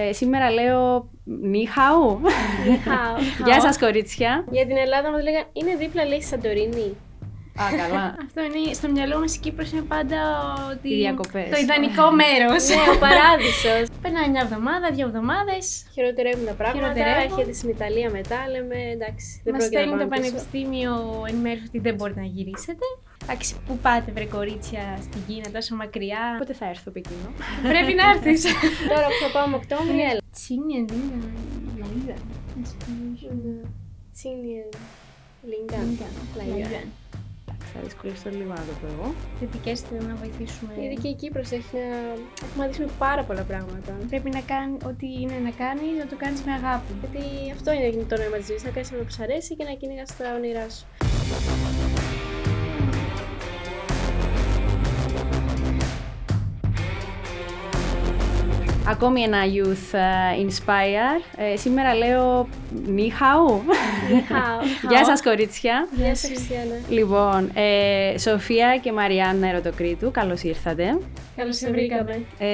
Ε, σήμερα λέω νίχαου. Νιχάω. Γεια σας κορίτσια. Για την Ελλάδα μας λέγανε είναι δίπλα λέει στη Σαντορίνη. Α, καλά. Αυτό είναι, στο μυαλό μας η Κύπρος είναι πάντα ότι... Οι διακοπές. Το ιδανικό μέρος. ναι, ο παράδεισος. Περνάει μια εβδομάδα, δύο εβδομάδες. Χειροτερεύουν τα πράγματα. Χειροτερεύουν. Έρχεται στην Ιταλία μετά, λέμε εντάξει. Δεν Μας πρόκειται να στέλνει το πάμε πίσω. πανεπιστήμιο ενημέρωση ότι δεν μπορείτε να γυρίσετε. Εντάξει, πού πάτε βρε κορίτσια στην Κίνα τόσο μακριά. Πότε θα έρθω Πεκίνο; Πρέπει να έρθεις. Τώρα που θα πάμε Οκτώβρη, έλα. Τσίνια, λίγα, λίγα. Τσίνιεν. Λίγκαν. Λαγιάν. Εντάξει, θα δυσκολευτώ λίγο να το πω εγώ. Θετικές θέλω να βοηθήσουμε. Γιατί και η Κύπρος έχει να... Έχουμε να δείξουμε πάρα πολλά πράγματα. Πρέπει να κάνει ό,τι είναι να κάνει, να το κάνεις με αγάπη. Γιατί αυτό είναι το νόημα της ζωής, να κάνεις αυτό που σου αρέσει και να κυνηγάς τα όνειρά σου. Ακόμη ένα Youth ε, Inspire. Ε, σήμερα λέω νίχαου. Νιχάω. Γεια σας κορίτσια. Γεια σας, Χριστιανά. Λοιπόν, ε, Σοφία και Μαριάννα Ερωτοκρίτου, καλώς ήρθατε. Καλώς σε βρήκαμε. Ε,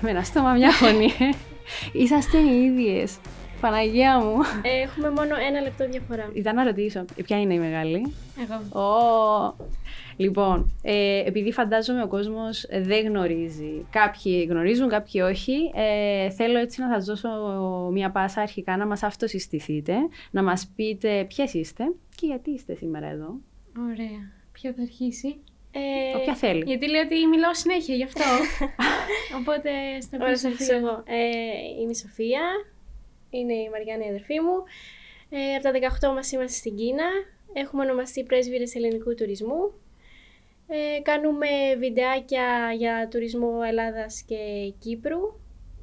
με ένα στόμα μια φωνή. Είσαστε οι ίδιες. Παναγία μου. Ε, Έχουμε μόνο ένα λεπτό διαφορά. Ήταν να ρωτήσω, ποια είναι η μεγάλη; Εγώ. Ω, Λοιπόν, ε, επειδή φαντάζομαι ο κόσμος δεν γνωρίζει, κάποιοι γνωρίζουν, κάποιοι όχι, ε, θέλω έτσι να σας δώσω μια πάσα αρχικά να μας αυτοσυστηθείτε, να μας πείτε ποιες είστε και γιατί είστε σήμερα εδώ. Ωραία. Ποια θα αρχίσει; Ε, Όποια θέλει. Γιατί λέω ότι μιλάω συνέχεια γι' αυτό. Οπότε στα Ωραία, θα πίσω αρχίσω εγώ. Ε, είμαι η Σοφία, είναι η Μαριάννα η αδερφή μου. Ε, από τα 18 μας είμαστε στην Κίνα. Έχουμε ονομαστεί πρέσβυρες ελληνικού τουρισμού. Ε, κάνουμε βιντεάκια για τουρισμό Ελλάδας και Κύπρου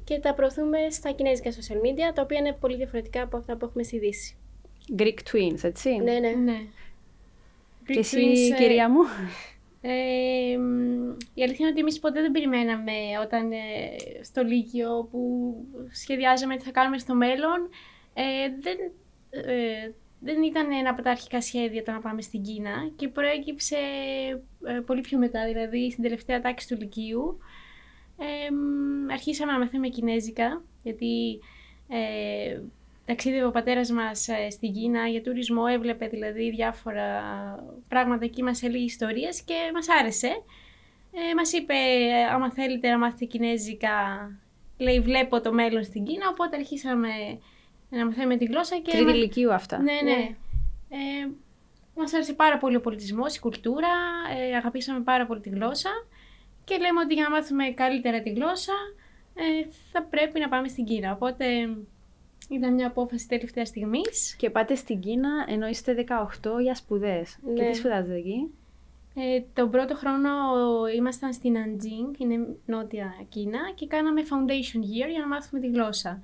και τα προωθούμε στα κινέζικα social media, τα οποία είναι πολύ διαφορετικά από αυτά που έχουμε στη Δύση. Greek Twins, έτσι. Ναι, ναι. Ναι. Και εσύ, Twins, ε, κυρία μου; Ε, μ, η αλήθεια είναι ότι εμείς ποτέ δεν περιμέναμε όταν ε, στο Λύκειο που σχεδιάζαμε τι θα κάνουμε στο μέλλον. Ε, δεν, ε, δεν ήταν ένα από τα αρχικά σχέδια το να πάμε στην Κίνα και προέκυψε ε, πολύ πιο μετά, δηλαδή στην τελευταία τάξη του Λυκείου. Ε, μ, αρχίσαμε να μαθαίνουμε Κινέζικα, γιατί ε, ταξίδευε ο πατέρας μας ε, στην Κίνα για τουρισμό, έβλεπε δηλαδή διάφορα πράγματα εκεί, μας έλεγε ιστορίες και μας άρεσε. Ε, μας είπε, ε, άμα θέλετε να μάθετε Κινέζικα, λέει βλέπω το μέλλον στην Κίνα, οπότε αρχίσαμε να μαθαίνουμε τη γλώσσα και... Τρίτη ηλικίου αυτά. Ναι, ναι. Ναι. Ε, μας άρεσε πάρα πολύ ο πολιτισμός, η κουλτούρα, ε, αγαπήσαμε πάρα πολύ τη γλώσσα και λέμε ότι για να μάθουμε καλύτερα τη γλώσσα ε, θα πρέπει να πάμε στην Κίνα. Οπότε ήταν μια απόφαση τελευταία στιγμής. Και πάτε στην Κίνα ενώ είστε 18 για σπουδές. Και Ναι. τι σπουδάζετε εκεί; Ε, τον πρώτο χρόνο ήμασταν στην Nanjing, είναι νότια Κίνα, και κάναμε foundation year για να μάθουμε τη γλώσσα.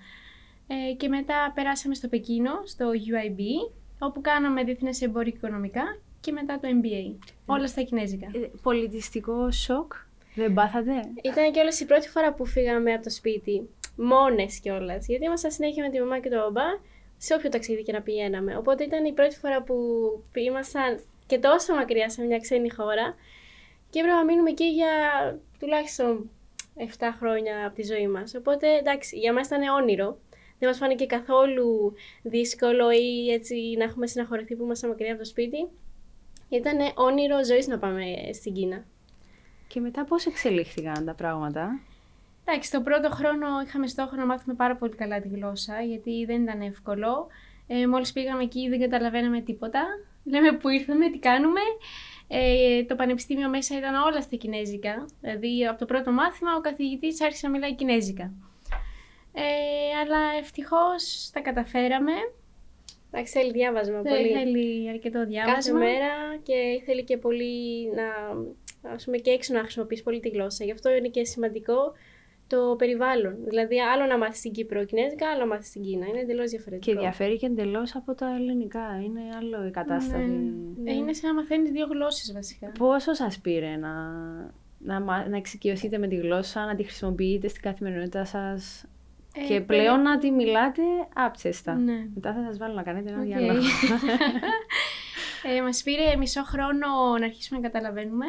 Ε, και μετά περάσαμε στο Πεκίνο, στο UIB, όπου κάναμε διεθνές εμπόριο και οικονομικά και μετά το MBA. Όλα στα κινέζικα. Ε, πολιτιστικό σοκ. Δεν πάθατε; Ήταν και η πρώτη φορά που φύγαμε από το σπίτι. Μόνες κιόλας. Γιατί ήμασταν συνέχεια με τη μαμά και τον μπαμπά σε όποιο ταξίδι και να πηγαίναμε. Οπότε ήταν η πρώτη φορά που ήμασταν και τόσο μακριά σε μια ξένη χώρα. Και έπρεπε να μείνουμε εκεί για τουλάχιστον 7 χρόνια από τη ζωή μας. Οπότε εντάξει, για μας ήταν όνειρο. Δεν μας φάνηκε καθόλου δύσκολο ή έτσι να έχουμε συναχωρηθεί που ήμασταν μακριά από το σπίτι. Ήταν όνειρο ζωής να πάμε στην Κίνα. Και μετά πώς εξελίχθηκαν τα πράγματα; Εντάξει, τον πρώτο χρόνο είχαμε στόχο να μάθουμε πάρα πολύ καλά τη γλώσσα, γιατί δεν ήταν εύκολο. Ε, μόλις πήγαμε εκεί δεν καταλαβαίναμε τίποτα. Λέμε που ήρθαμε, τι κάνουμε; Ε, το πανεπιστήμιο μέσα ήταν όλα στα κινέζικα. Δηλαδή, από το πρώτο μάθημα ο καθηγητής άρχισε να μιλάει κινέζικα. Ε, αλλά ευτυχώς τα καταφέραμε. Εντάξει, θέλει διάβασμα Δεν πολύ. θέλει αρκετό Κάθε διάβασμα. μέρα και θέλει και πολύ να, ας πούμε, και έξω να χρησιμοποιείς πολύ τη γλώσσα. Γι' αυτό είναι και σημαντικό το περιβάλλον. Δηλαδή, άλλο να μάθεις στην Κύπρο κινέζικα, άλλο να μάθεις στην Κίνα. Είναι εντελώς διαφορετικό. Και διαφέρει και εντελώς από τα ελληνικά. Είναι άλλο η κατάσταση. Ναι. Ε, είναι σαν να μαθαίνεις δύο γλώσσες βασικά. Πόσο σας πήρε να, να, μα- να εξοικειωθείτε με τη γλώσσα, να τη χρησιμοποιείτε στην καθημερινότητά σας; Ε, και πλέον να τη μιλάτε άψογα. Ναι. Μετά θα σας βάλω να κάνετε ένα Οκ. διάλογο. ε, μας πήρε μισό χρόνο να αρχίσουμε να καταλαβαίνουμε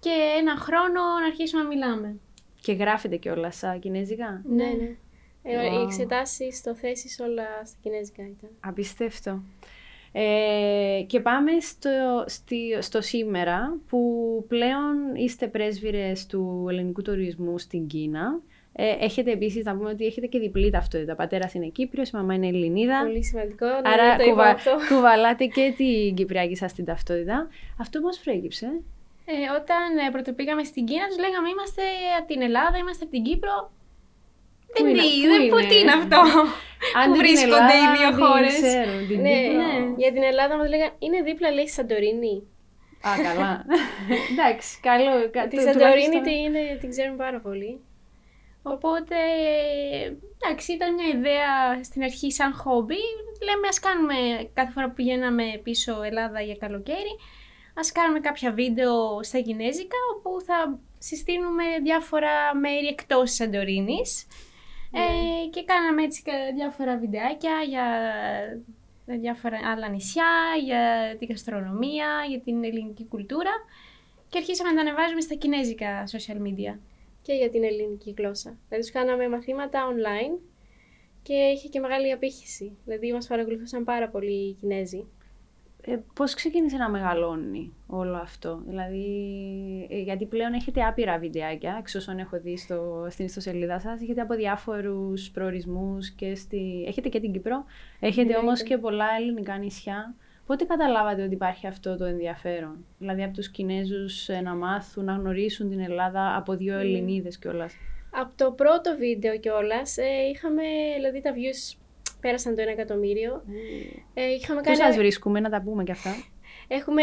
και ένα χρόνο να αρχίσουμε να μιλάμε. Και γράφετε κιόλας στα κινέζικα; Ναι, ναι. Ε, Οι Wow. εξετάσεις στο θέσεις όλα στα κινέζικα ήταν. Απίστευτο. Ε, και πάμε στο, στη- στο σήμερα που πλέον είστε πρέσβυρες του ελληνικού τουρισμού στην Κίνα. Ε, έχετε επίσης να πούμε ότι έχετε και διπλή ταυτότητα. Ο πατέρας είναι Κύπριος, η μαμά είναι Ελληνίδα. Πολύ σημαντικό. Ναι, Άρα το είπα κουβα, αυτό. κουβαλάτε και την Κυπριακή σας την ταυτότητα. Αυτό πώς προέκυψε; Ε, όταν ε, πρωτοπήγαμε στην Κίνα, τους λέγαμε είμαστε από την Ελλάδα, είμαστε από την Κύπρο. Πού Δεν είναι- τι, πού δεν είναι; πω τι είναι αυτό; Αν Πού δεν την βρίσκονται οι Ελλάδα, δύο δεν χώρες; ξέρουν. Την Ναι, Κύπρο. ναι. Για την Ελλάδα μας λέγανε είναι δίπλα λέει στη Σαντορίνη. Α, καλά. Εντάξει, καλό. κα- Τη του- Σαντορίνη τουλάχιστον- τι είναι, την ξέρουν πάρα πολύ. Οπότε, εντάξει, ήταν μια ιδέα στην αρχή σαν χόμπι. Λέμε ας κάνουμε κάθε φορά που πηγαίναμε πίσω Ελλάδα για καλοκαίρι, ας κάνουμε κάποια βίντεο στα κινέζικα όπου θα συστήνουμε διάφορα μέρη εκτός της Σαντορίνης. Ε, και κάναμε έτσι κα- διάφορα βιντεάκια για διάφορα άλλα νησιά, για την γαστρονομία, για την ελληνική κουλτούρα και αρχίσαμε να τα ανεβάζουμε στα κινέζικα social media. Και για την ελληνική γλώσσα. Δηλαδή τους κάναμε μαθήματα online και είχε και μεγάλη απήχηση. Δηλαδή μας παρακολουθούσαν πάρα πολύ οι Κινέζοι. Ε, πώς ξεκίνησε να μεγαλώνει όλο αυτό, δηλαδή, ε, γιατί πλέον έχετε άπειρα βιντεάκια, εξ όσων έχω δει στο, στην ιστοσελίδα σας, έχετε από διάφορους προορισμούς και στη... έχετε και την Κύπρο, έχετε Εννοείται. όμως και πολλά ελληνικά νησιά. Πότε καταλάβατε ότι υπάρχει αυτό το ενδιαφέρον, δηλαδή από τους Κινέζους ε, να μάθουν, να γνωρίσουν την Ελλάδα από δύο Ναι. Ελληνίδες κιόλας; Από το πρώτο βίντεο κιόλας ε, είχαμε, δηλαδή τα views πέρασαν το 1 εκατομμύριο. Ε, είχαμε Πού κάνει... σας βρίσκουμε, να τα πούμε κι αυτά; Έχουμε,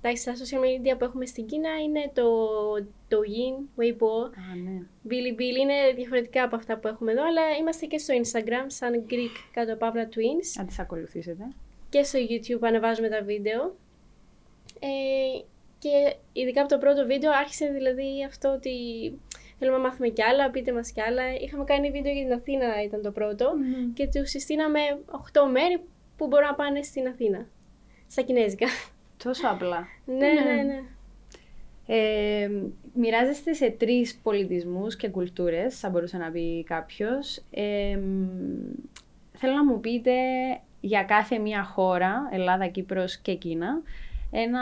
εντάξει, στα social media που έχουμε στην Κίνα είναι το Douyin, Weibo, Α, ναι. Bilibili, είναι διαφορετικά από αυτά που έχουμε εδώ, αλλά είμαστε και στο Instagram σαν Greek κάτω παύλα Twins Να τις ακολουθήσετε. Και στο YouTube ανεβάζουμε τα βίντεο. Ε, και ειδικά από το πρώτο βίντεο άρχισε δηλαδή αυτό ότι θέλουμε να μάθουμε κι άλλα, πείτε μας κι άλλα. Είχαμε κάνει βίντεο για την Αθήνα ήταν το πρώτο και τους συστήναμε 8 μέρη που μπορούν να πάνε στην Αθήνα. Στα Κινέζικα. Τόσο απλά. ναι, ναι, ναι. Ε, μοιράζεστε σε τρεις πολιτισμούς και κουλτούρες, θα μπορούσε να πει κάποιος. Ε, μ, θέλω να μου πείτε για κάθε μία χώρα, Ελλάδα, Κύπρος και Κίνα, ένα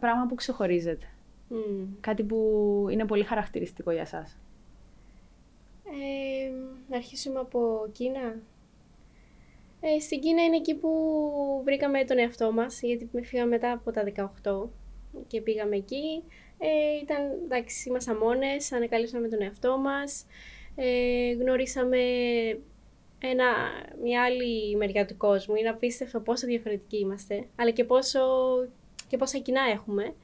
πράγμα που ξεχωρίζεται. Μμ. Κάτι που είναι πολύ χαρακτηριστικό για σας. Ε, να αρχίσουμε από Κίνα. Ε, στην Κίνα είναι εκεί που βρήκαμε τον εαυτό μας, γιατί φύγαμε μετά από τα 18 και πήγαμε εκεί. Ε, ήταν, εντάξει, ήμασταν μόνες, ανακαλύψαμε τον εαυτό μας, ε, γνωρίσαμε ένα, μια άλλη μεριά του κόσμου. Είναι απίστευτο πόσο διαφορετικοί είμαστε, αλλά και, πόσο, και πόσα κοινά έχουμε.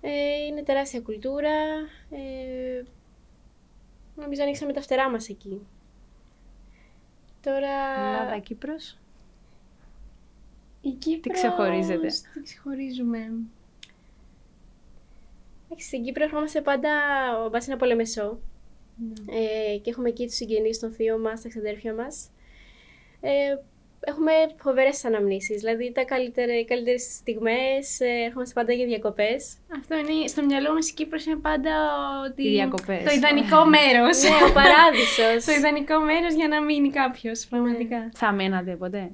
Ε, είναι τεράστια κουλτούρα. Ε, νομίζω ανοίξαμε τα φτερά μας εκεί. Τώρα... Ελλάδα, Κύπρος. Η Κύπρος, ξεχωρίζετε; Τι ξεχωρίζουμε. Εντάξει, στην Κύπρο ερχόμαστε πάντα, ο μπας είναι από Λεμεσό. Ε, και έχουμε εκεί τους συγγενείς των θείων μας, τα ξαδέρφια μας. Ε, έχουμε φοβερές αναμνήσεις, δηλαδή τα καλύτερα, οι καλύτερες στιγμές, ε, ερχόμαστε πάντα για διακοπές. Αυτό είναι, στο μυαλό μας η Κύπρος είναι πάντα ότι... Οι διακοπές. Το ιδανικό μέρος. ναι, ο παράδεισος. το ιδανικό μέρος για να μείνει κάποιος, πραγματικά. Θα μένατε ποτέ;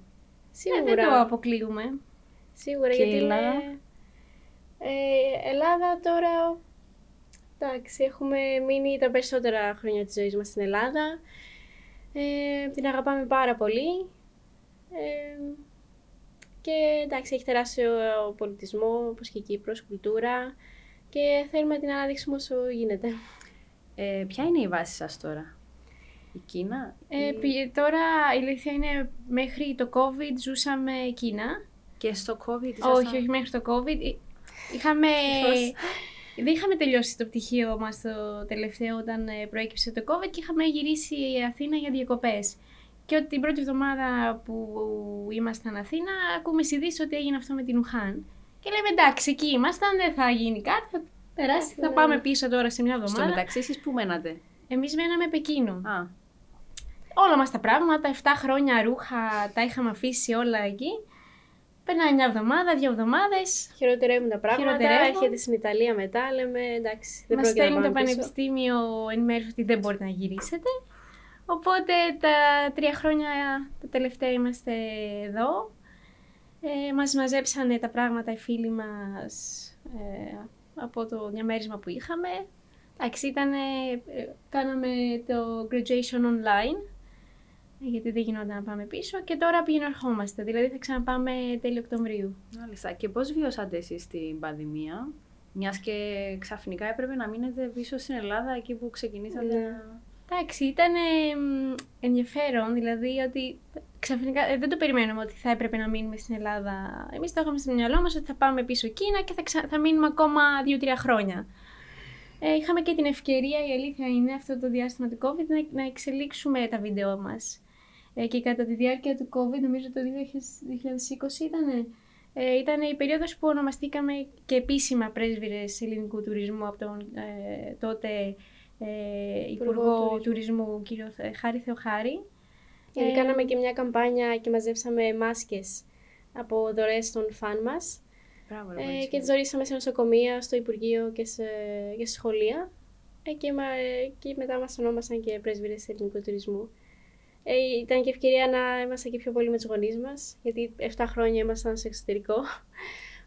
Σίγουρα. Ε, δεν το αποκλείουμε. Σίγουρα, Και γιατί η Ελλάδα; είναι... Ε, Ελλάδα τώρα... Εντάξει, έχουμε μείνει τα περισσότερα χρόνια της ζωής μας στην Ελλάδα. Ε, την αγαπάμε πάρα πολύ. Ε, και εντάξει, έχει τεράστιο πολιτισμό, όπως και η Κύπρος, κουλτούρα. Και θέλουμε να την αναδείξουμε όσο γίνεται. Ε, ποια είναι η βάση σας τώρα, η Κίνα, Ε, πη- τώρα η αλήθεια είναι μέχρι το COVID ζούσαμε Κίνα. και στο COVID Όχι, όχι μέχρι το COVID. Ε, Είχαμε... Ευτυχώς. Δεν είχαμε τελειώσει το πτυχίο μας το τελευταίο όταν ε, προέκυψε το COVID και είχαμε γυρίσει Αθήνα για διακοπές. Και ότι την πρώτη εβδομάδα που ήμασταν Αθήνα, ακούμε στις ειδήσεις ότι έγινε αυτό με την Ουχάν. Και λέμε εντάξει, εκεί ήμασταν, δεν θα γίνει κάτι, θα περάσει, θα Ναι. πάμε πίσω τώρα σε μια Στο εβδομάδα. μεταξύ εσείς που μένατε; Εμείς μέναμε Πεκίνο. Α, Όλα μας τα πράγματα, 7 χρόνια ρούχα, τα είχαμε αφήσει όλα εκεί. Περνάει μια εβδομάδα, δύο εβδομάδες. Χειροτερεύουν τα πράγματα. Χειροτερεύουν. Έρχεται στην Ιταλία μετά, λέμε εντάξει. Δεν Μας πρόκειται να στέλνει το πάμε πίσω. πανεπιστήμιο ενημέρωση ότι δεν μπορείτε να γυρίσετε. Οπότε τα τρία χρόνια τα τελευταία είμαστε εδώ. Ε, μας μαζέψανε τα πράγματα οι φίλοι μας ε, από το διαμέρισμα που είχαμε. Εντάξει, ήταν, κάναμε το graduation online, γιατί δεν γινόταν να πάμε πίσω και τώρα πήγαινε ερχόμαστε. Δηλαδή θα ξαναπάμε τέλη Οκτωβρίου. Μάλιστα. Και πώς βιώσατε εσείς την πανδημία, μιας και ξαφνικά έπρεπε να μείνετε πίσω στην Ελλάδα, εκεί που ξεκινήσατε Ναι. να... Εντάξει, ήταν εμ, ενδιαφέρον, δηλαδή ότι ξαφνικά ε, δεν το περιμέναμε ότι θα έπρεπε να μείνουμε στην Ελλάδα. Εμείς το είχαμε στο μυαλό μας ότι θα πάμε πίσω Κίνα και θα, ξα... θα μείνουμε ακόμα δύο-τρία χρόνια. Ε, είχαμε και την ευκαιρία, η αλήθεια είναι, αυτό το διάστημα του COVID να, να εξελίξουμε τα βίντεο μας. Ε, και κατά τη διάρκεια του COVID, νομίζω το 2020 ήταν, ε, ήταν η περίοδος που ονομαστήκαμε και επίσημα πρέσβυρες ελληνικού τουρισμού από τον ε, τότε ε, Υπουργό Τουρισμού. Τουρισμού, κύριο Θε- Χάρη Θεοχάρη. Γιατί Ε, κάναμε και μια καμπάνια και μαζέψαμε μάσκες από δωρεές των φαν μας. Μπράβο, ρε, Ε, κορίτσια. και τις δωρήσαμε σε νοσοκομεία, στο Υπουργείο και σε, και σε σχολεία. Ε, και, μα, ε, και μετά μας ονόμασαν και πρέσβυρες ελληνικού τουρισμού. Ε, ήταν και ευκαιρία να είμαστε και πιο πολύ με τους γονείς μας, γιατί 7 χρόνια ήμασταν στο εξωτερικό.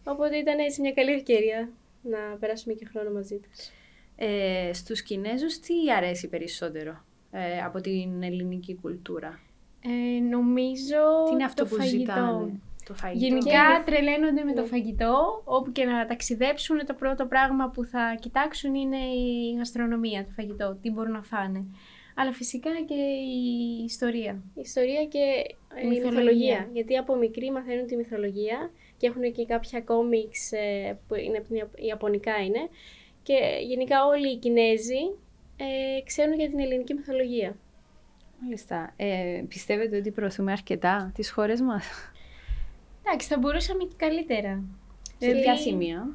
Οπότε ήταν έτσι μια καλή ευκαιρία να περάσουμε και χρόνο μαζί τους. Ε, στους Κινέζους τι αρέσει περισσότερο ε, από την ελληνική κουλτούρα; Ε, νομίζω τι είναι αυτό το που φαγητό. ζητάνε. Το φαγητό; Γενικά τρελαίνονται με το Ναι. φαγητό, όπου και να ταξιδέψουν το πρώτο πράγμα που θα κοιτάξουν είναι η γαστρονομία, το φαγητό, τι μπορούν να φάνε. Αλλά φυσικά και η ιστορία. Η ιστορία και ε, η μυθολογία. μυθολογία. Γιατί από μικρή μαθαίνουν τη μυθολογία και έχουν και κάποια κόμιξ ε, που είναι από την Ιαπ- Ιαπωνικά είναι. Και γενικά όλοι οι Κινέζοι ε, ξέρουν για την ελληνική μυθολογία. Μάλιστα. Ε, πιστεύετε ότι προωθούμε αρκετά τις χώρες μας; Εντάξει, θα μπορούσαμε και καλύτερα. Σε Δηλαδή, ποια σημεία;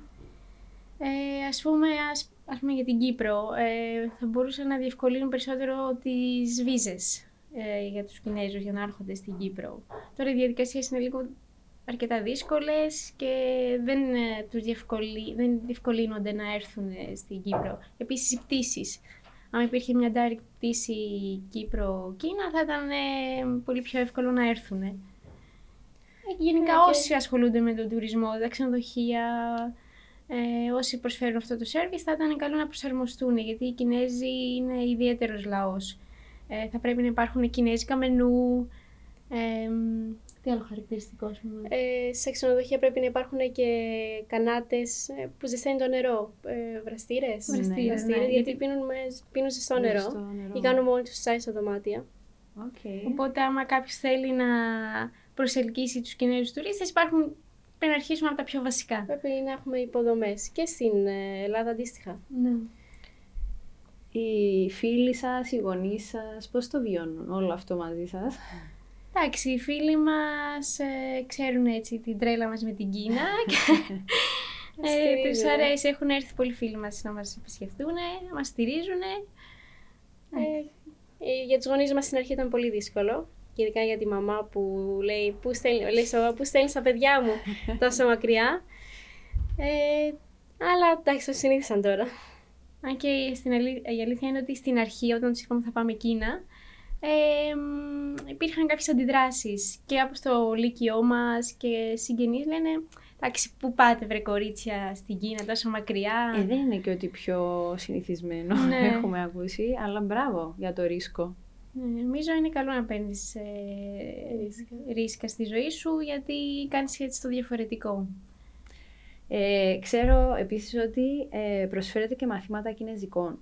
Ε, ας, πούμε, ας, ας πούμε για την Κύπρο, ε, θα μπορούσαν να διευκολύνουν περισσότερο τις βίζες ε, για τους Κινέζους για να έρχονται στην Κύπρο. Τώρα οι διαδικασίες είναι λίγο αρκετά δύσκολες και δεν, ε, τους διευκολύ, δεν διευκολύνονται να έρθουν ε, στην Κύπρο. Επίσης οι πτήσεις. Αν υπήρχε μια direct πτήση Κύπρο-Κίνα θα ήταν ε, πολύ πιο εύκολο να έρθουν. Ε, γενικά Ναι, και- όσοι ασχολούνται με τον τουρισμό, τα ξενοδοχεία, ε, όσοι προσφέρουν αυτό το service θα ήταν καλό να προσαρμοστούν γιατί οι Κινέζοι είναι ιδιαίτερος λαός. Ε, θα πρέπει να υπάρχουν κινέζικα μενού. Ε, μ, τι άλλο χαρακτηριστικό, ας πούμε. Ε, σε ξενοδοχεία πρέπει να υπάρχουν και κανάτες ε, που ζεσταίνει το νερό. Ε, βραστήρες. Βραστήρες, ναι. γιατί Γιατί- πίνουν, με, πίνουν ζεστό νερό. Ζεστό νερό. Ή κάνουν μόνοι τους τσάι στα δωμάτια. Οκ. Οπότε άμα κάποιος θέλει να προσελκύσει τους Κινέζους τουρίστες υπάρχουν, πρέπει να αρχίσουμε από τα πιο βασικά. Πρέπει να έχουμε υποδομές και στην ε, Ελλάδα αντίστοιχα. Ναι. Οι φίλοι σας, οι γονείς σας, πώς το βιώνουν όλο αυτό μαζί σας; Εντάξει, οι φίλοι μας ε, ξέρουν έτσι την τρέλα μας με την Κίνα και ε, Στηρίζουν, τους ε. αρέσει. Έχουν έρθει πολλοί φίλοι μας να μας επισκεφτούν, να μας στηρίζουν. Ε, ε, για τους γονείς μας στην αρχή ήταν πολύ δύσκολο. Ειδικά για τη μαμά που λέει πού στέλνει, λέει στο- πού στέλνεις τα παιδιά μου τόσο μακριά. Ε, αλλά εντάξει, το συνήθισαν τώρα. Αν και στην αλή- η αλήθεια είναι ότι στην αρχή, όταν τους είπαμε θα πάμε Κίνα, ε, μ, υπήρχαν κάποιες αντιδράσεις και από στο λύκειό μας και συγγενείς λένε «Εντάξει, πού πάτε βρε κορίτσια στην Κίνα τόσο μακριά». Ε, δεν είναι και ότι πιο συνηθισμένο Ναι. έχουμε ακούσει, αλλά μπράβο για το ρίσκο. Ναι, νομίζω είναι καλό να παίρνεις ε, ρίσκα στη ζωή σου γιατί κάνεις έτσι το διαφορετικό. Ε, ξέρω επίσης ότι ε, προσφέρετε και μαθήματα κινέζικων.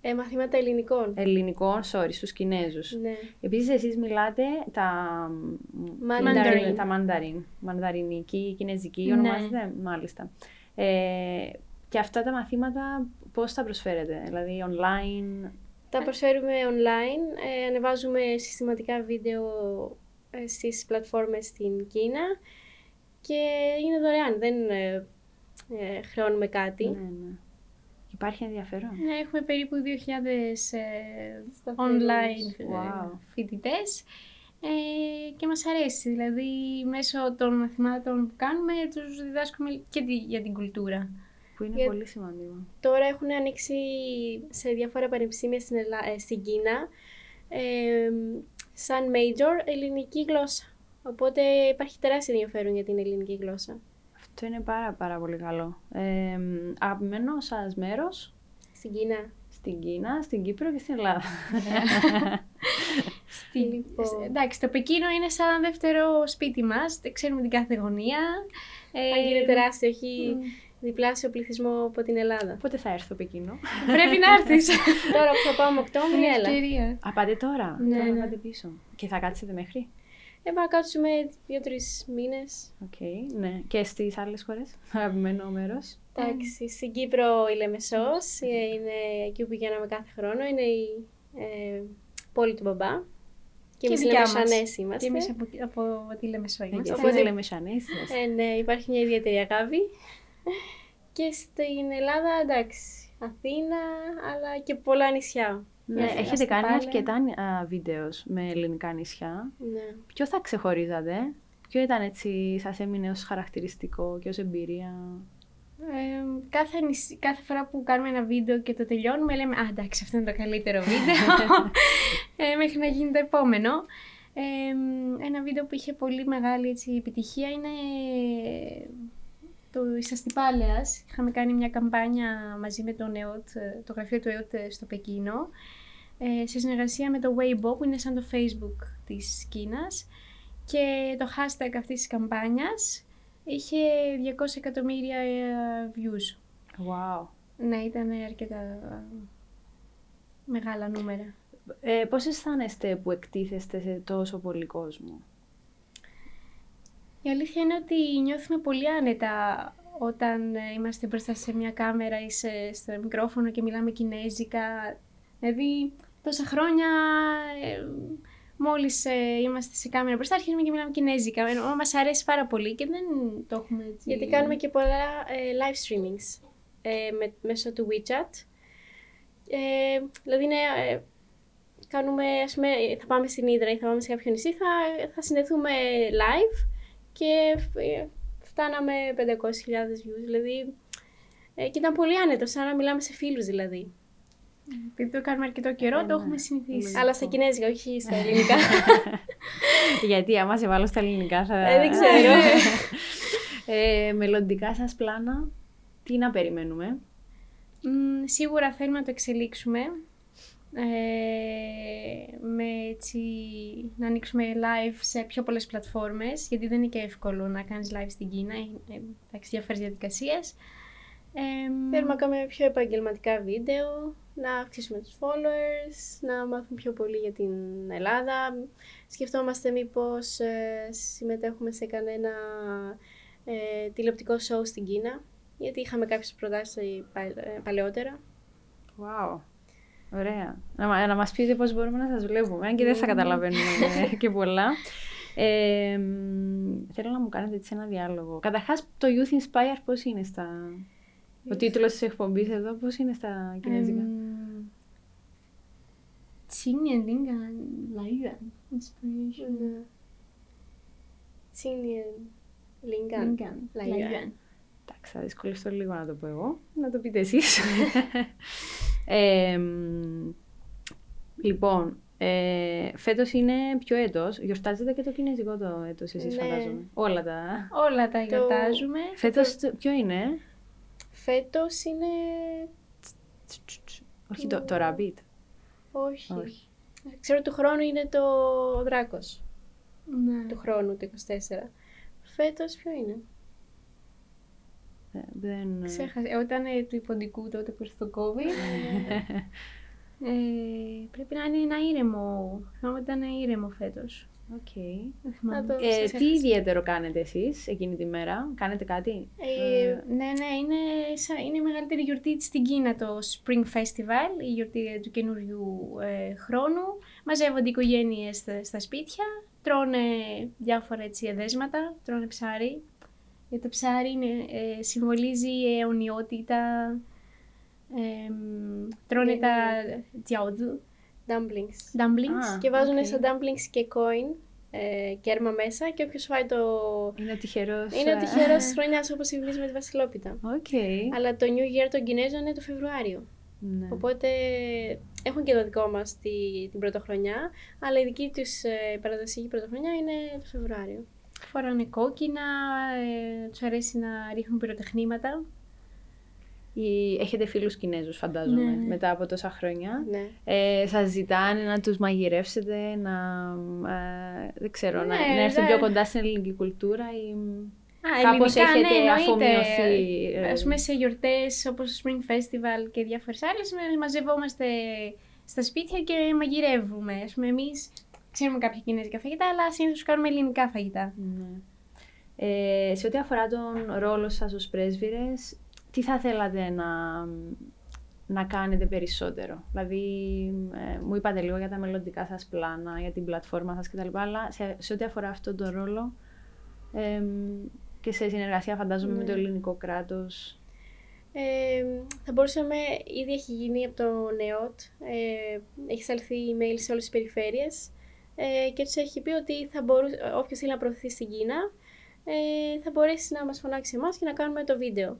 Ε, μαθήματα ελληνικών. Ελληνικών, sorry, στους Κινέζους. Ναι. Επίσης εσείς μιλάτε τα Mandarin. τα μανταρίν, μανδαρινική, κινέζικη Ναι. ονομάζεται, μάλιστα. Ε, και αυτά τα μαθήματα πώς τα προσφέρετε, δηλαδή online, Τα προσφέρουμε online, ε, ανεβάζουμε συστηματικά βίντεο ε, στις πλατφόρμες στην Κίνα και είναι δωρεάν, δεν ε, ε, χρεώνουμε κάτι. ναι, ναι. Υπάρχει ενδιαφέρον; Ναι, έχουμε περίπου 2.000 ε, Σταθερούς. online ε, Wow. φοιτητές. ε, και μας αρέσει. Δηλαδή, μέσω των μαθημάτων που κάνουμε, τους διδάσκουμε και τη- για την κουλτούρα. Που είναι Για- πολύ σημαντικό. Τώρα έχουν ανοίξει σε διάφορα πανεπιστήμια στην, Ελλάδα, στην Κίνα ε, σαν major ελληνική γλώσσα. Οπότε υπάρχει τεράστιο ενδιαφέρον για την ελληνική γλώσσα. Αυτό είναι πάρα πάρα πολύ καλό. Ε, αγαπημένο σας μέρος; Στην Κίνα. στην Κίνα, στην Κύπρο και στην Ελλάδα. Στη... Λοιπόν. σ- Εντάξει, το Πεκίνο είναι σαν δεύτερο σπίτι μας, δεν ξέρουμε την κάθε γωνία. Ε, Αν είναι τεράστιο, έχει διπλάσιο πληθυσμό από την Ελλάδα. Πότε θα έρθω Πεκίνο; Πρέπει να έρθεις. Τώρα που θα πάμε Οκτώβρη, Είναι έλα. ευκαιρία. Α, πάτε τώρα. Ναι, τώρα ναι. πάτε πίσω. Και θα κάτσετε μέχρι; Ε, πάμε να κάτσουμε δύο-τρεις μήνες. Οκ, ναι. Και στις άλλες χώρες, αγαπημένο μέρος. Εντάξει, στην Κύπρο η Λεμεσός, ε, είναι εκεί που πηγαίναμε κάθε χρόνο, είναι η ε, πόλη του μπαμπά. Και, Και εμείς δικιά μας. Λεμεσανές Και είμαστε. εμείς από, από τη Λεμεσό Ε, είμαστε. και Οπότε- εσείς Λεμεσανείς. Ε, ναι, υπάρχει μια ιδιαίτερη αγάπη. και στην Ελλάδα, εντάξει, Αθήνα, αλλά και πολλά νησιά. Ναι, Είμαστε έχετε κάνει πάλι. αρκετά α, βίντεος με ελληνικά νησιά. Ναι. Ποιο θα ξεχωρίζατε, ποιο ήταν έτσι, σας έμεινε ως χαρακτηριστικό και ως εμπειρία; Ε, κάθε, νησί- κάθε φορά που κάνουμε ένα βίντεο και το τελειώνουμε λέμε «Α, εντάξει, αυτό είναι το καλύτερο βίντεο» ε, μέχρι να γίνει το επόμενο. Ε, ένα βίντεο που είχε πολύ μεγάλη έτσι, επιτυχία είναι το της Αστυπάλαιας. Είχαμε κάνει μια καμπάνια μαζί με τον ΕΟΤ, το γραφείο του ΕΟΤ στο Πεκίνο, ε, σε συνεργασία με το Weibo που είναι σαν το Facebook της Κίνας και το hashtag αυτής της καμπάνιας είχε 200 εκατομμύρια ε, views. Wow. Ναι, ήταν αρκετά ε, μεγάλα νούμερα. Ε, πώς αισθάνεστε που εκτίθεστε σε τόσο πολύ κόσμο; Η αλήθεια είναι ότι νιώθουμε πολύ άνετα όταν ε, είμαστε μπροστά σε μια κάμερα ή σε, στο μικρόφωνο και μιλάμε κινέζικα. Δηλαδή, τόσα χρόνια ε, μόλις ε, είμαστε σε κάμερα μπροστά αρχίζουμε και μιλάμε κινέζικα. Ε, μας αρέσει πάρα πολύ και δεν το έχουμε έτσι... Γιατί κάνουμε και πολλά ε, live streamings ε, με, μέσω του WeChat. Ε, δηλαδή, είναι, ε, κάνουμε, ας πούμε, θα πάμε στην Ήδρα ή θα πάμε σε κάποιο νησί, θα, θα συνδεθούμε live και ε, φτάναμε 500.000 views. Δηλαδή, ε, και ήταν πολύ άνετο, σαν να μιλάμε σε φίλους δηλαδή. Επειδή το κάνουμε αρκετό καιρό, Ε, το ναι. έχουμε συνηθίσει. Αλλά στα κινέζικα, όχι στα ελληνικά. Γιατί άμα σε βάλω στα ελληνικά θα... Ε, δεν ξέρω. ε, μελλοντικά σας πλάνα, τι να περιμένουμε; Μ, σίγουρα θέλουμε να το εξελίξουμε. Ε, με έτσι να ανοίξουμε live σε πιο πολλές πλατφόρμες γιατί δεν είναι και εύκολο να κάνεις live στην Κίνα ε, εντάξει διάφορες διαδικασίες ε, Θέλουμε να κάνουμε πιο επαγγελματικά βίντεο, να αυξήσουμε τους followers, να μάθουμε πιο πολύ για την Ελλάδα. Σκεφτόμαστε μήπως ε, συμμετέχουμε σε κανένα ε, τηλεοπτικό show στην Κίνα, γιατί είχαμε κάποιες προτάσεις ε, πα- ε, παλαιότερα. Wow. Ωραία. Να, μα- να μας πείτε πώς μπορούμε να σας βλέπουμε, αν και δεν θα καταλαβαίνουμε και πολλά. Ε, μ, θέλω να μου κάνετε έτσι ένα διάλογο. Καταρχάς, το Youth Inspire πώς είναι στα... Ο τίτλος της εκπομπής εδώ πώς είναι στα κινέζικα; Τσίνιεν λίγαν λαϊουαν inspiration Ναι. Τσίνιεν Λίγκαν. λίγαν Λαϊουαν. λαϊουαν Εντάξει, θα δυσκολευτώ λίγο να το πω εγώ. Να το πείτε εσείς. ε, μ, λοιπόν, ε, φέτος είναι ποιο έτος. Γιορτάζετε και το κινέζικο το έτος εσείς Ναι. φαντάζομαι. Όλα τα... όλα τα γιορτάζουμε Φέτος το- ποιο είναι; Φέτος είναι... Όχι το, το Rabbit. Όχι. Όχι. Ξέρω του χρόνου είναι το ο Δράκος. ναι. Του χρόνου, το 24. Φέτος ποιο είναι; Ε, Δεν... Ξέχασα. Ε, Ήταν ε, του ποντικού τότε που ήρθε το COVID. ε, πρέπει να είναι ένα ήρεμο. Θυμάμαι ότι ήταν ήρεμο φέτος. Οκ. Δεν θυμάμαι. το- Ε, ξέχασα. τι ιδιαίτερο κάνετε εσείς εκείνη τη μέρα; Κάνετε κάτι; Ε, Ναι, ναι, είναι, σα- είναι η μεγαλύτερη γιορτή της στην Κίνα το Spring Festival, η γιορτή του καινούριου ε, χρόνου. Μαζεύονται οι οικογένειες στα, στα σπίτια, τρώνε διάφορα έτσι εδέσματα, τρώνε ψάρι. Γιατί το ψάρι είναι, ε, συμβολίζει αιωνιότητα, ε, μ, τρώνε Ναι, τα ναι. jiaozi, dumplings. dumplings. Α. Και βάζουν οκ. στα dumplings και coin ε, κέρμα μέσα και όποιος φάει το... Είναι ο τυχερός. Είναι ο ε, τυχερός της χρονιάς όπως εμείς με τη Βασιλόπιτα. Οκ. Αλλά το New Year των Κινέζων είναι το Φεβρουάριο. Ναι. Οπότε έχουν και το δικό μας τη, την πρωτοχρονιά, αλλά η δική τους ε, παραδοσιακή πρωτοχρονιά είναι το Φεβρουάριο. Φοράνε κόκκινα, ε, τους αρέσει να ρίχνουν πυροτεχνήματα. Ή- Έχετε φίλους Κινέζους φαντάζομαι Ναι. μετά από τόσα χρόνια. Ναι. Ε, σας ζητάνε να τους μαγειρεύσετε, να, ε, δεν ξέρω, να, Ναι, να έρθετε ναι. πιο κοντά στην ελληνική κουλτούρα ή... Α, Κάπως ελληνικά, έχετε ναι, εννοείται. αφομοιωθεί, ε. Ας πούμε σε γιορτές όπως Spring Festival και διάφορες άλλες με- μαζευόμαστε στα σπίτια και μαγειρεύουμε. Ας πούμε εμείς ξέρουμε κάποια κινέζικα φαγητά, αλλά συνήθως κάνουμε ελληνικά φαγητά. Ναι. Ε, σε ό,τι αφορά τον ρόλο σας ως πρέσβυρες, τι θα θέλατε να, να κάνετε περισσότερο; Δηλαδή, ε, μου είπατε λίγο για τα μελλοντικά σας πλάνα, για την πλατφόρμα σας κτλ. Αλλά σε, σε ό,τι αφορά αυτόν τον ρόλο εμ, και σε συνεργασία φαντάζομαι με το Ναι. ελληνικό κράτος. Ε, θα μπορούσαμε, ήδη έχει γίνει από το ΝΕΟΤ, ε, έχει σταλθεί email σε όλες τις περιφέρειες ε, και τους έχει πει ότι θα μπορούσε, όποιος θέλει να προωθηθεί στην Κίνα ε, θα μπορέσει να μας φωνάξει εμάς και να κάνουμε το βίντεο.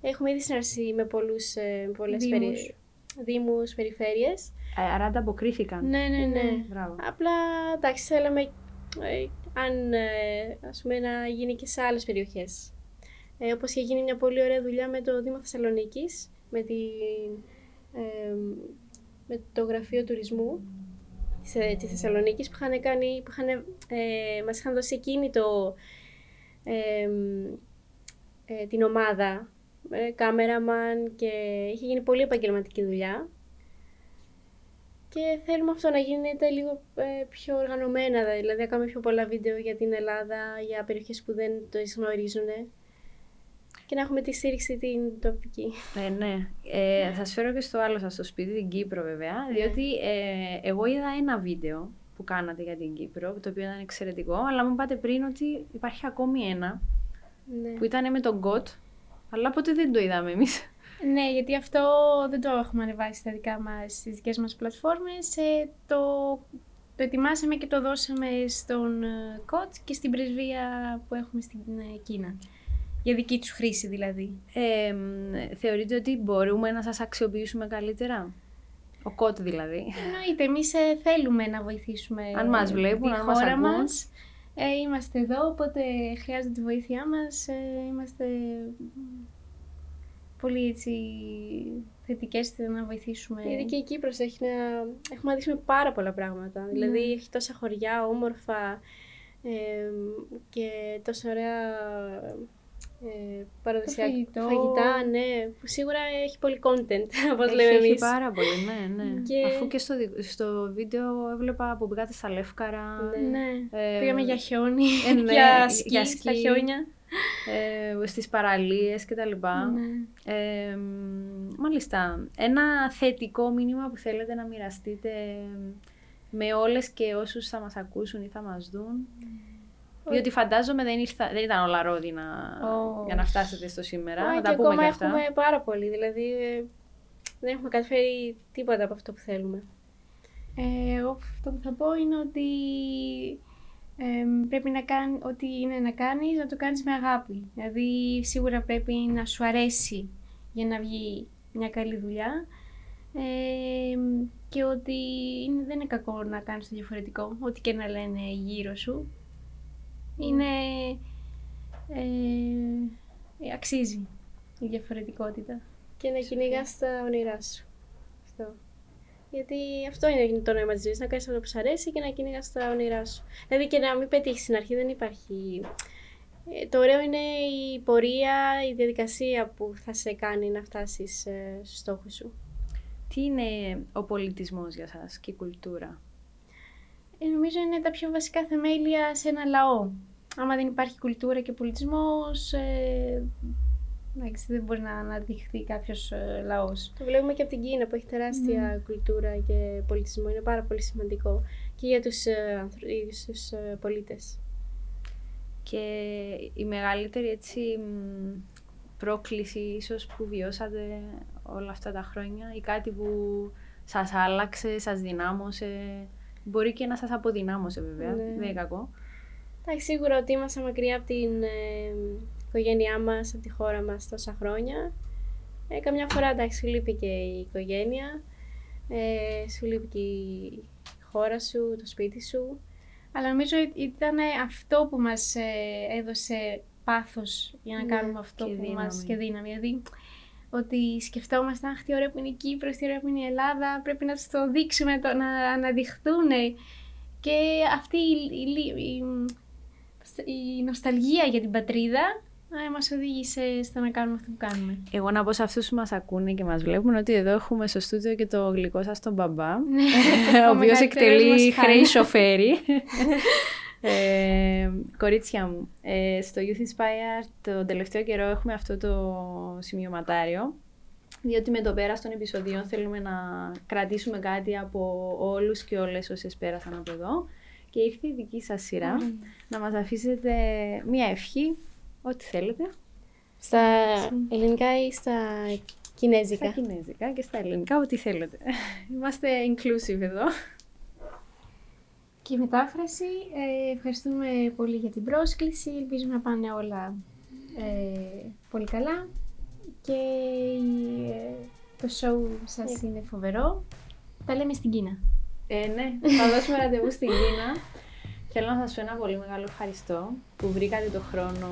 Έχουμε ήδη συνεργαστεί με πολλούς, ε, πολλές Δήμους. περι... δήμους, περιφέρειες. Ε, άρα ανταποκρίθηκαν. Ναι, ναι, ναι. Μπράβο. Απλά, εντάξει, θέλαμε ε, αν, ε, ας πούμε, να γίνει και σε άλλες περιοχές. Ε, όπως είχε γίνει μια πολύ ωραία δουλειά με το Δήμο Θεσσαλονίκης, με, την, ε, με το Γραφείο Τουρισμού της, ε, της Θεσσαλονίκης, που, είχαν κάνει, που είχαν, ε, μας είχαν δώσει εκείνη το, ε, ε, την ομάδα, ε, κάμεραμαν και είχε γίνει πολύ επαγγελματική δουλειά. Και θέλουμε αυτό να γίνεται λίγο ε, πιο οργανωμένα, δηλαδή να κάνουμε πιο πολλά βίντεο για την Ελλάδα, για περιοχές που δεν το γνωρίζουν και να έχουμε τη στήριξη την τοπική. Ε, ναι. Ε, θα σας φέρω και στο άλλο σας στο σπίτι, την Κύπρο βέβαια, διότι ε, εγώ είδα ένα βίντεο που κάνατε για την Κύπρο, το οποίο ήταν εξαιρετικό, αλλά μου είπατε πριν ότι υπάρχει ακόμη ένα Ναι. που ήταν με τον Γκοτ, αλλά ποτέ δεν το είδαμε εμείς. Ναι, γιατί αυτό δεν το έχουμε ανεβάσει στα δικά μας, στις δικές μας πλατφόρμες. Ε, το, το ετοιμάσαμε και το δώσαμε στον ε, ΚΟΤ και στην πρεσβεία που έχουμε στην ε, Κίνα. Για δική τους χρήση δηλαδή. Ε, μ, θεωρείτε ότι μπορούμε να σας αξιοποιήσουμε καλύτερα, ο Κοτ δηλαδή. Εννοείται, εμείς ε, θέλουμε να βοηθήσουμε Αν μας βλέπουν, τη αν μας χώρα ακούν. μας. Ε, είμαστε εδώ, οπότε χρειάζεται τη βοήθειά μας. Ε, είμαστε πολύ έτσι θετικές στο να βοηθήσουμε. Γιατί και η Κύπρος έχει να... έχουμε να δείξουμε πάρα πολλά πράγματα. Δηλαδή Ναι. έχει τόσα χωριά, όμορφα ε, και τόσα ωραία ε, παραδοσιακά φαγητό. φαγητά, ναι, που σίγουρα έχει πολύ content, όπως Έχει, λέμε έχει εμείς. πάρα πολύ, ναι, ναι. Και- Αφού και στο, δι- στο βίντεο έβλεπα που πήγατε στα Λεύκαρα. Ναι. Ναι. Ε, Πήγαμε για χιόνι, ε, ναι, για, σκι, για στα σκι. χιόνια. ε, στις παραλίες και τα λοιπά. Ναι. Ε, μ, μάλιστα, ένα θετικό μήνυμα που θέλετε να μοιραστείτε με όλες και όσους θα μας ακούσουν ή θα μας δουν. Διότι φαντάζομαι δεν, ήρθα, δεν ήταν όλα ρόδινα Ω. για να φτάσετε στο σήμερα. Α, να και τα πούμε ακόμα και αυτά. έχουμε πάρα πολύ, δηλαδή ε, δεν έχουμε καταφέρει τίποτα από αυτό που θέλουμε. Ε, εγώ αυτό που θα πω είναι ότι ε, πρέπει να κάνει ό,τι είναι να κάνεις, να το κάνεις με αγάπη. Δηλαδή σίγουρα πρέπει να σου αρέσει για να βγει μια καλή δουλειά ε, και ότι είναι, δεν είναι κακό να κάνεις το διαφορετικό, ό,τι και να λένε γύρω σου. Είναι... Ε, αξίζει η διαφορετικότητα. Και να κυνηγάς τα όνειρά σου. Αυτό. Γιατί αυτό είναι το νόημα της ζωής, να κάνεις αυτό που σου αρέσει και να κυνηγάς τα όνειρά σου. Δηλαδή και να μην πετύχεις στην αρχή, δεν υπάρχει. Ε, το ωραίο είναι η πορεία, η διαδικασία που θα σε κάνει να φτάσεις ε, στους στόχους σου. Τι είναι ο πολιτισμός για σας και η κουλτούρα; Ε, νομίζω είναι τα πιο βασικά θεμέλια σε ένα λαό. Άμα δεν υπάρχει κουλτούρα και πολιτισμός, ε, εντάξει, δεν μπορεί να αναδειχθεί κάποιος ε, λαός. Το βλέπουμε και από την Κίνα που έχει τεράστια κουλτούρα και πολιτισμό. Είναι πάρα πολύ σημαντικό και για τους ε, άνθρω- ίδιους τους ε, πολίτες. Και η μεγαλύτερη έτσι μ, πρόκληση ίσως που βιώσατε όλα αυτά τα χρόνια ή κάτι που σας άλλαξε, σας δυνάμωσε Μπορεί και να σας αποδυνάμωσε βέβαια, Ναι. δεν είναι κακό. Εντάξει, σίγουρα ότι ήμασταν μακριά από την ε, οικογένειά μας, από τη χώρα μας τόσα χρόνια. Ε, καμιά φορά, εντάξει, σου λείπει και η οικογένεια, ε, σου λείπει και η χώρα σου, το σπίτι σου. Αλλά νομίζω ότι ήταν αυτό που μας ε, έδωσε πάθος για να Ναι, κάνουμε αυτό και που μας δύναμη. και δύναμη. Δηλαδή ότι σκεφτόμασταν, αχ, τι ωραία που είναι η Κύπρος, τι ωραία που είναι η Ελλάδα, πρέπει να τους το δείξουμε, το, να αναδειχθούν. Και αυτή η, η, η, η νοσταλγία για την πατρίδα ε, μας οδήγησε στο να κάνουμε αυτό που κάνουμε. Εγώ να πω σε αυτούς που μας ακούνε και μας βλέπουν ότι εδώ έχουμε στο στούντιο και το γλυκό σας τον μπαμπά, ο οποίος μεγαλύτερος εκτελεί μας χρέη φαν. σοφέρι. ε, κορίτσια μου, ε, στο Youth Inspire το τελευταίο καιρό έχουμε αυτό το σημειωματάριο, διότι με το πέρας των επεισοδίων θέλουμε να κρατήσουμε κάτι από όλους και όλες όσες πέρασαν από εδώ. Και ήρθε η δική σας σειρά να μας αφήσετε μία ευχή, ό,τι θέλετε, Στα ελληνικά ή στα κινέζικα. στα κινέζικα και στα ελληνικά, ό,τι θέλετε. Είμαστε inclusive εδώ. Και η μετάφραση, ε, ευχαριστούμε πολύ για την πρόσκληση, ελπίζουμε να πάνε όλα ε, πολύ καλά και η, ε, το show σας είναι φοβερό. Τα λέμε στην Κίνα. Ε, ναι, θα δώσουμε ραντεβού στην Κίνα. Θέλω να σας πω ένα πολύ μεγάλο ευχαριστώ που βρήκατε το χρόνο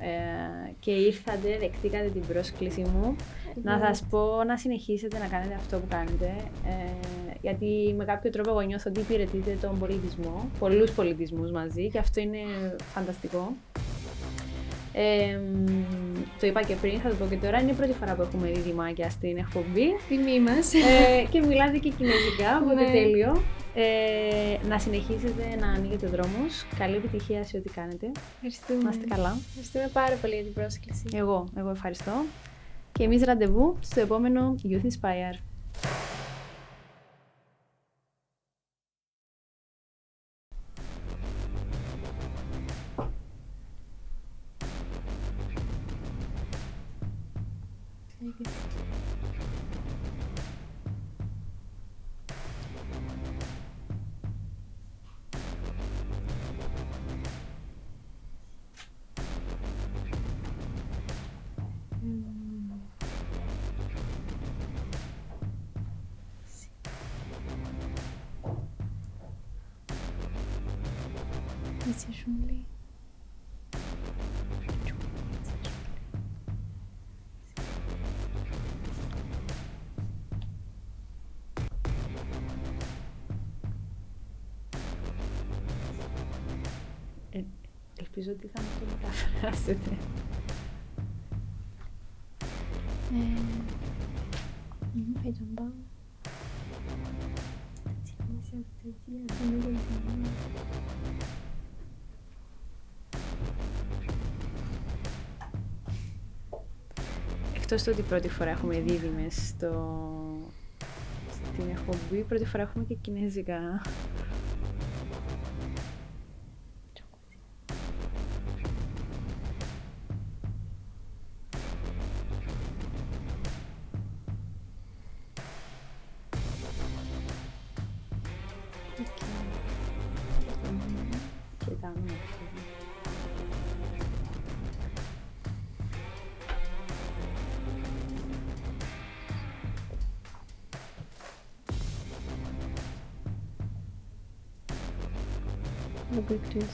ε, και ήρθατε, δεκτήκατε την πρόσκληση μου. Να σας πω να συνεχίσετε να κάνετε αυτό που κάνετε, ε, γιατί με κάποιο τρόπο εγώ νιώθω ότι υπηρετείτε τον πολιτισμό, πολλούς πολιτισμούς μαζί και αυτό είναι φανταστικό. Ε, μ, το είπα και πριν, θα το πω και τώρα, είναι η πρώτη φορά που έχουμε διδυμάκια στην εκπομπή Τιμή μας. ε, και μιλάτε και κινέζικα, οπότε Ναι. τέλειο. Ε, να συνεχίσετε να ανοίγετε δρόμους. Καλή επιτυχία σε ό,τι κάνετε. Ευχαριστούμε. Να είστε καλά. Ευχαριστούμε πάρα πολύ για την πρόσκληση. Εγώ, εγώ ευχαριστώ. Και εμείς ραντεβού στο επόμενο Youth Inspire. 一起胜利 ελπίζω ότι θα μου το μεταφράσετε. Εκτός το ότι πρώτη φορά έχουμε δίδυμες στο... στην εκπομπή, πρώτη φορά έχουμε και κινέζικα. Πολύ κρύος, ναι.